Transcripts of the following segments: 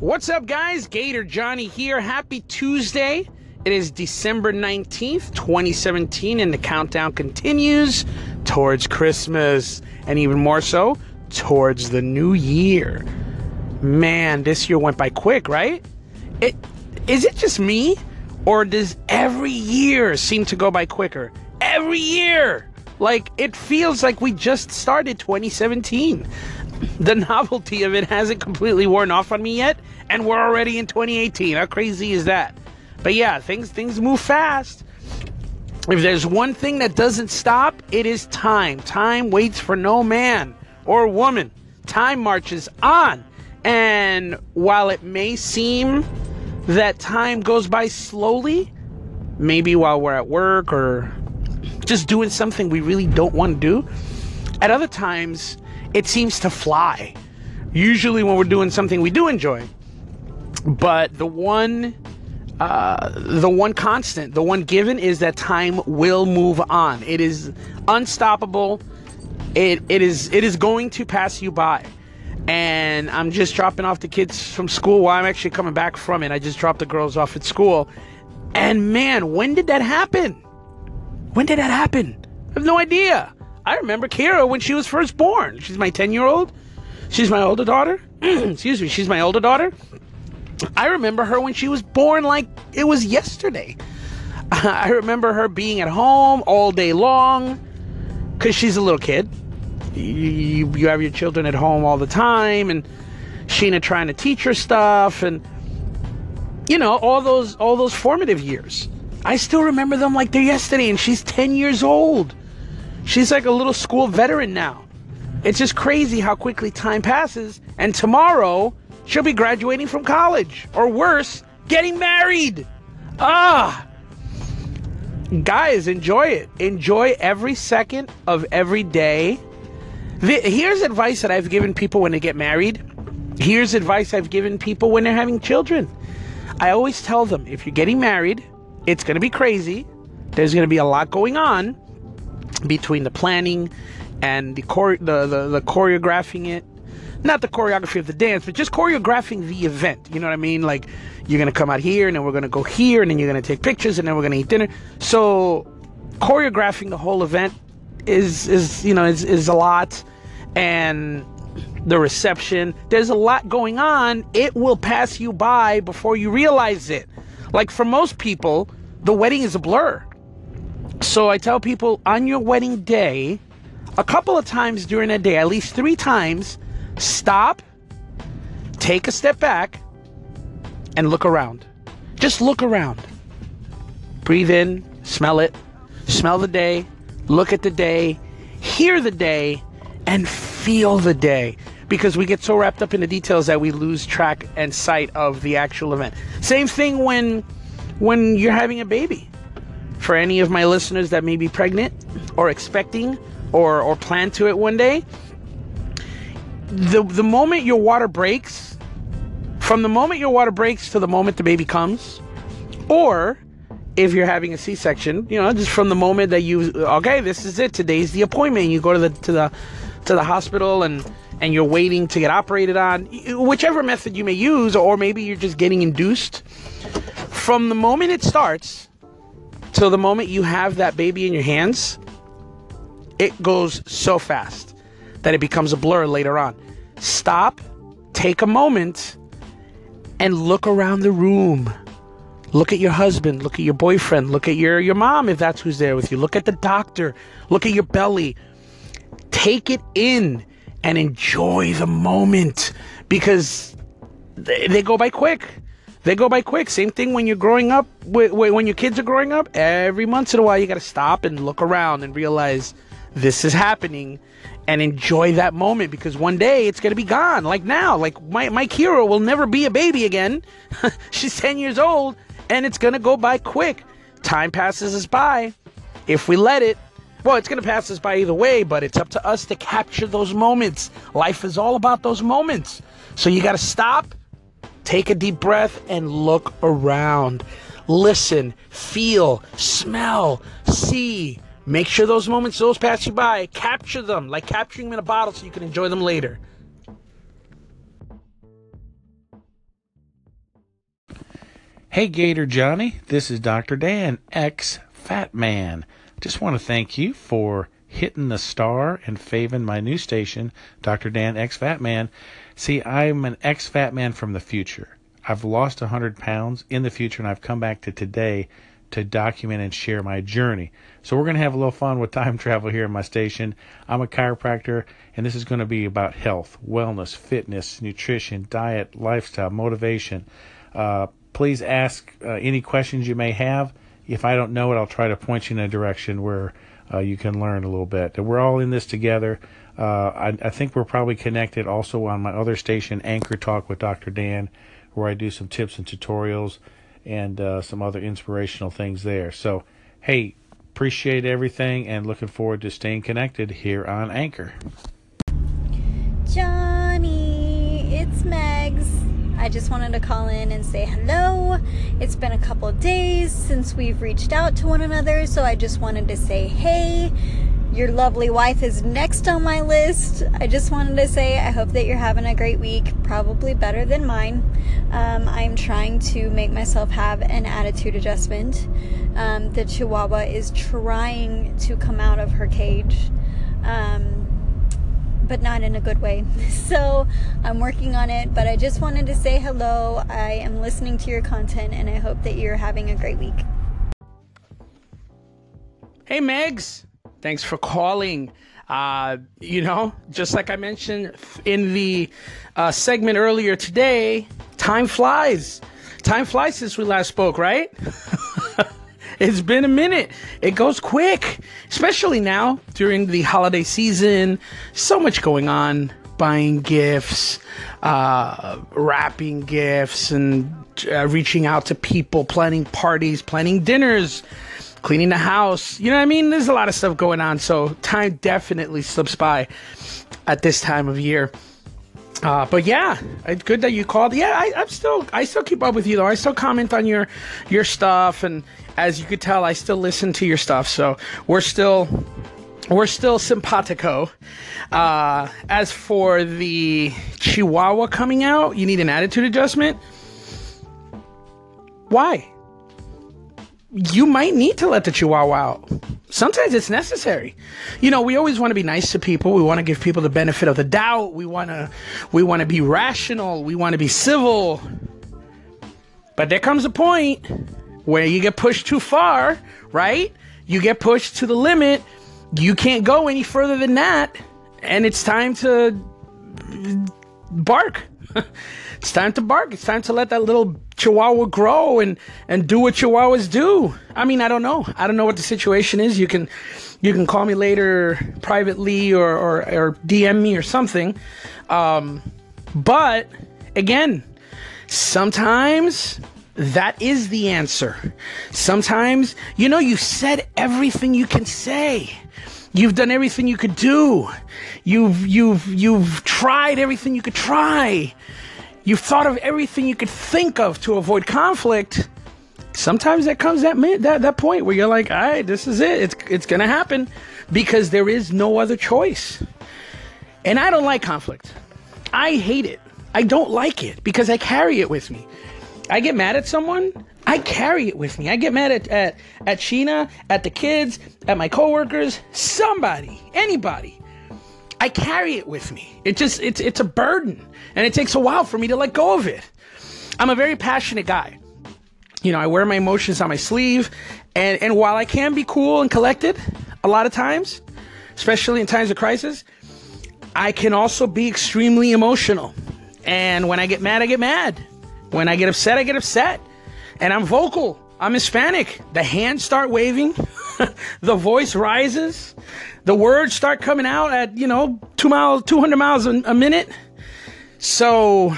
What's up, guys? Gator Johnny here. Happy Tuesday. It is December 19th, 2017, and the countdown continues towards Christmas and even more so towards the new year. Man, this year went by quick, right? It is it just me or does every year seem to go by quicker? Every year. Like it feels like we just started 2017. The novelty of it hasn't completely worn off on me yet, and we're already in 2018. How crazy is that? But yeah, things things move fast. If there's one thing that doesn't stop, it is time. Time waits for no man or woman. Time marches on. And while it may seem that time goes by slowly, maybe while we're at work or just doing something we really don't want to do, at other times it seems to fly. Usually when we're doing something we do enjoy. But the one uh, the one constant, the one given is that time will move on. It is unstoppable. It it is it is going to pass you by. And I'm just dropping off the kids from school while I'm actually coming back from it. I just dropped the girls off at school. And man, when did that happen? When did that happen? I have no idea. I remember Kira when she was first born. She's my 10 year old. She's my older daughter. Excuse me. She's my older daughter. I remember her when she was born like it was yesterday. I remember her being at home all day long because she's a little kid. You, you have your children at home all the time, and Sheena trying to teach her stuff, and you know all those all those formative years. I still remember them like they're yesterday, and she's 10 years old. She's like a little school veteran now. It's just crazy how quickly time passes, and tomorrow she'll be graduating from college, or worse, getting married. Ah! Guys, enjoy it. Enjoy every second of every day. Here's advice that I've given people when they get married. Here's advice I've given people when they're having children. I always tell them if you're getting married, it's going to be crazy. There's going to be a lot going on between the planning and the, chore- the, the, the choreographing it not the choreography of the dance, but just choreographing the event. You know what I mean? Like you're gonna come out here, and then we're gonna go here, and then you're gonna take pictures, and then we're gonna eat dinner. So choreographing the whole event is is you know is is a lot, and the reception. There's a lot going on. It will pass you by before you realize it. Like for most people, the wedding is a blur. So I tell people on your wedding day, a couple of times during that day, at least three times, Stop, take a step back, and look around. Just look around. Breathe in, smell it, smell the day, look at the day, hear the day, and feel the day. Because we get so wrapped up in the details that we lose track and sight of the actual event. Same thing when when you're having a baby. For any of my listeners that may be pregnant or expecting or or plan to it one day, the the moment your water breaks, from the moment your water breaks to the moment the baby comes, or if you're having a C-section, you know, just from the moment that you okay, this is it. Today's the appointment. You go to the to the to the hospital and and you're waiting to get operated on, whichever method you may use, or maybe you're just getting induced. From the moment it starts till the moment you have that baby in your hands, it goes so fast that it becomes a blur later on. Stop, take a moment, and look around the room. Look at your husband, look at your boyfriend, look at your, your mom if that's who's there with you. Look at the doctor, look at your belly. Take it in and enjoy the moment because they, they go by quick. They go by quick. Same thing when you're growing up, when your kids are growing up. Every once in a while, you got to stop and look around and realize this is happening and enjoy that moment because one day it's going to be gone. Like now, like my, my Kira will never be a baby again. She's 10 years old and it's going to go by quick. Time passes us by if we let it. Well, it's going to pass us by either way, but it's up to us to capture those moments. Life is all about those moments. So you got to stop, take a deep breath, and look around. Listen, feel, smell, see Make sure those moments, those pass you by, capture them like capturing them in a bottle so you can enjoy them later. Hey Gator Johnny, this is Dr. Dan, ex Fat Man. Just want to thank you for hitting the star and faving my new station, Dr. Dan, X Fat Man. See, I'm an ex Fat Man from the future. I've lost 100 pounds in the future and I've come back to today to document and share my journey. So we're going to have a little fun with time travel here in my station. I'm a chiropractor and this is going to be about health, wellness, fitness, nutrition, diet, lifestyle, motivation, uh, please ask uh, any questions you may have. If I don't know it, I'll try to point you in a direction where uh, you can learn a little bit. We're all in this together. Uh, I, I, think we're probably connected also on my other station, Anchor Talk with Dr. Dan, where I do some tips and tutorials and uh, some other inspirational things there. So, hey, appreciate everything and looking forward to staying connected here on Anchor. Megs. I just wanted to call in and say hello. It's been a couple days since we've reached out to one another, so I just wanted to say hey. Your lovely wife is next on my list. I just wanted to say I hope that you're having a great week, probably better than mine. Um, I'm trying to make myself have an attitude adjustment. Um, the Chihuahua is trying to come out of her cage. Um, but not in a good way. So I'm working on it, but I just wanted to say hello. I am listening to your content and I hope that you're having a great week. Hey, Megs. Thanks for calling. Uh, you know, just like I mentioned in the uh, segment earlier today, time flies. Time flies since we last spoke, right? It's been a minute. It goes quick, especially now during the holiday season. So much going on buying gifts, uh, wrapping gifts, and uh, reaching out to people, planning parties, planning dinners, cleaning the house. You know what I mean? There's a lot of stuff going on. So time definitely slips by at this time of year. Uh, but yeah, it's good that you called. Yeah, I, am still I still keep up with you though. I still comment on your your stuff, and as you could tell, I still listen to your stuff. So we're still we're still simpatico. Uh, as for the Chihuahua coming out, you need an attitude adjustment. Why? You might need to let the Chihuahua out sometimes it's necessary. You know, we always want to be nice to people. We want to give people the benefit of the doubt. We want to we want to be rational. We want to be civil. But there comes a point where you get pushed too far, right? You get pushed to the limit. You can't go any further than that, and it's time to bark. it's time to bark. It's time to let that little chihuahua grow and and do what chihuahuas do. I mean, I don't know. I don't know what the situation is. You can you can call me later privately or or, or DM me or something. Um, but again, sometimes that is the answer. Sometimes, you know, you said everything you can say. You've done everything you could do. You've you've you've tried everything you could try. You've thought of everything you could think of to avoid conflict. Sometimes that comes that that that point where you're like, "All right, this is it. It's it's going to happen because there is no other choice." And I don't like conflict. I hate it. I don't like it because I carry it with me. I get mad at someone, I carry it with me. I get mad at at, at Sheena, at the kids, at my coworkers, somebody, anybody. I carry it with me. It just it's it's a burden, and it takes a while for me to let go of it. I'm a very passionate guy. You know, I wear my emotions on my sleeve, and and while I can be cool and collected a lot of times, especially in times of crisis, I can also be extremely emotional. And when I get mad, I get mad. When I get upset, I get upset. And I'm vocal. I'm Hispanic. The hands start waving, the voice rises, the words start coming out at, you know, two miles, 200 miles a, a minute. So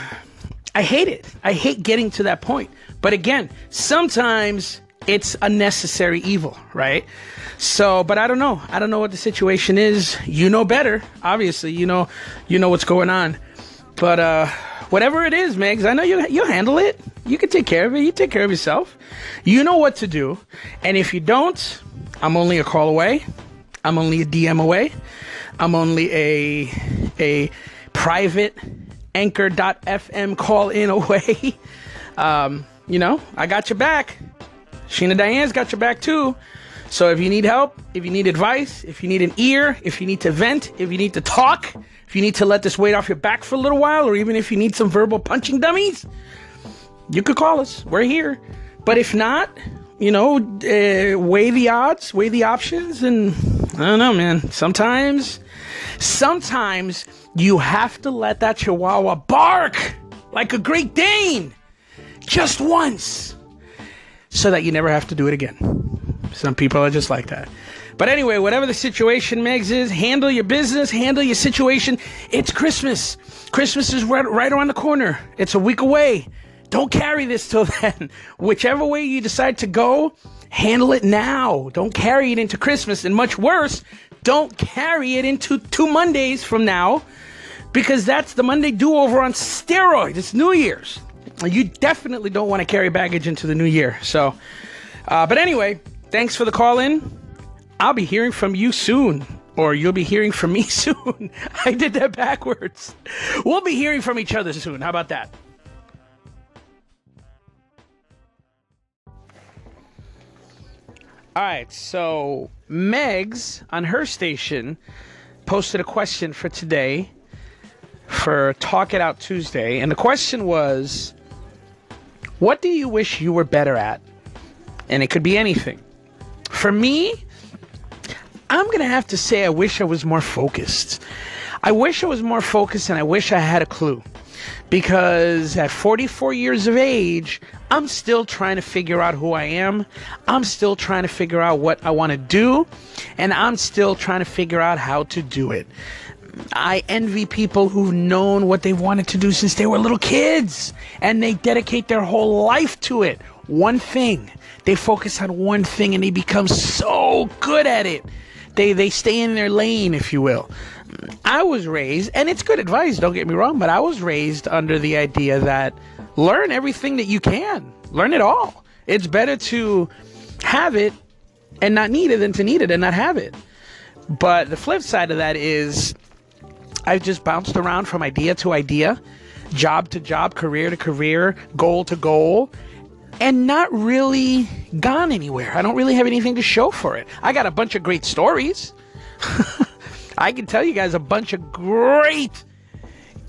I hate it. I hate getting to that point. But again, sometimes it's a necessary evil, right? So, but I don't know. I don't know what the situation is. You know better, obviously. You know, you know what's going on. But uh, whatever it is, Megs, I know you you'll handle it. You can take care of it. You take care of yourself. You know what to do. And if you don't, I'm only a call away. I'm only a DM away. I'm only a a private anchor.fm call in away. Um, you know, I got your back. Sheena Diane's got your back too. So if you need help, if you need advice, if you need an ear, if you need to vent, if you need to talk, if you need to let this weight off your back for a little while, or even if you need some verbal punching dummies, you could call us. We're here. But if not, you know, uh, weigh the odds, weigh the options, and I don't know, man. Sometimes, sometimes you have to let that chihuahua bark like a Great Dane just once so that you never have to do it again. Some people are just like that. But anyway, whatever the situation, Megs, is, handle your business, handle your situation. It's Christmas. Christmas is right, right around the corner. It's a week away. Don't carry this till then. Whichever way you decide to go, handle it now. Don't carry it into Christmas. And much worse, don't carry it into two Mondays from now because that's the Monday do over on steroids. It's New Year's. You definitely don't want to carry baggage into the new year. So, uh, but anyway, thanks for the call in. I'll be hearing from you soon, or you'll be hearing from me soon. I did that backwards. We'll be hearing from each other soon. How about that? All right, so Megs on her station posted a question for today for Talk It Out Tuesday, and the question was what do you wish you were better at? And it could be anything. For me, I'm going to have to say I wish I was more focused. I wish I was more focused and I wish I had a clue. Because at 44 years of age, I'm still trying to figure out who I am. I'm still trying to figure out what I want to do. And I'm still trying to figure out how to do it. I envy people who've known what they've wanted to do since they were little kids and they dedicate their whole life to it. One thing. They focus on one thing and they become so good at it. They they stay in their lane, if you will. I was raised, and it's good advice, don't get me wrong, but I was raised under the idea that learn everything that you can. Learn it all. It's better to have it and not need it than to need it and not have it. But the flip side of that is I've just bounced around from idea to idea, job to job, career to career, goal to goal, and not really gone anywhere. I don't really have anything to show for it. I got a bunch of great stories. I can tell you guys a bunch of great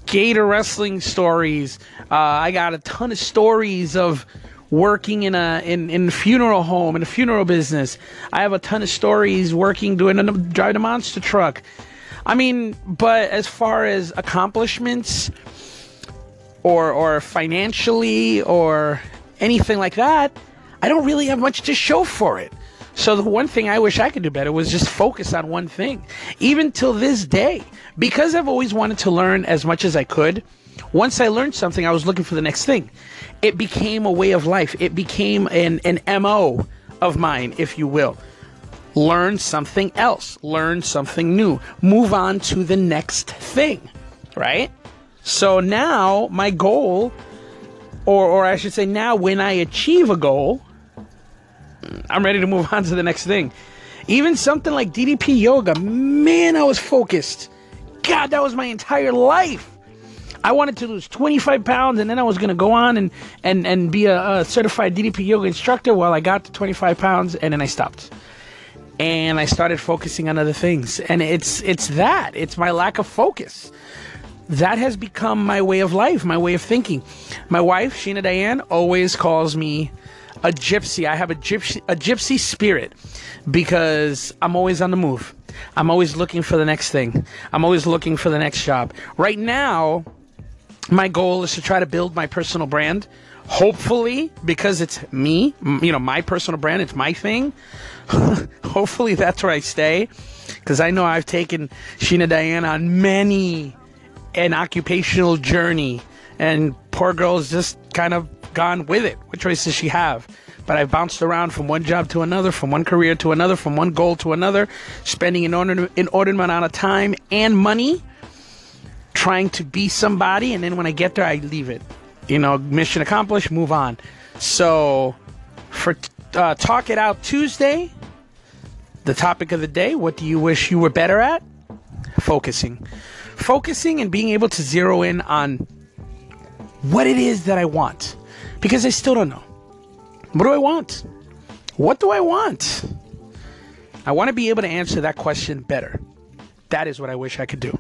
gator wrestling stories. Uh, I got a ton of stories of working in a in in funeral home in a funeral business. I have a ton of stories working doing a driving a monster truck. I mean, but as far as accomplishments or or financially or anything like that, I don't really have much to show for it. So the one thing I wish I could do better was just focus on one thing. Even till this day, because I've always wanted to learn as much as I could, once I learned something, I was looking for the next thing. It became a way of life. It became an, an MO of mine, if you will learn something else, learn something new, move on to the next thing, right? So now my goal, or, or I should say, now when I achieve a goal, I'm ready to move on to the next thing. Even something like DDP yoga, man, I was focused. God, that was my entire life. I wanted to lose 25 pounds and then I was going to go on and, and, and be a, a certified DDP yoga instructor while I got to 25 pounds and then I stopped and I started focusing on other things. And it's it's that. It's my lack of focus. That has become my way of life, my way of thinking. My wife, Sheena Diane, always calls me a gypsy. I have a gypsy a gypsy spirit because I'm always on the move. I'm always looking for the next thing. I'm always looking for the next job. Right now, my goal is to try to build my personal brand. Hopefully, because it's me, you know, my personal brand, it's my thing. hopefully that's where I stay because I know I've taken Sheena Diane on many an occupational journey, and poor girl's just kind of gone with it. What choice does she have? But I've bounced around from one job to another, from one career to another, from one goal to another, spending an inordinate amount of time and money trying to be somebody, and then when I get there, I leave it. You know, mission accomplished, move on. So, for uh, Talk It Out Tuesday, the topic of the day what do you wish you were better at? Focusing. Focusing and being able to zero in on what it is that I want. Because I still don't know. What do I want? What do I want? I want to be able to answer that question better. That is what I wish I could do.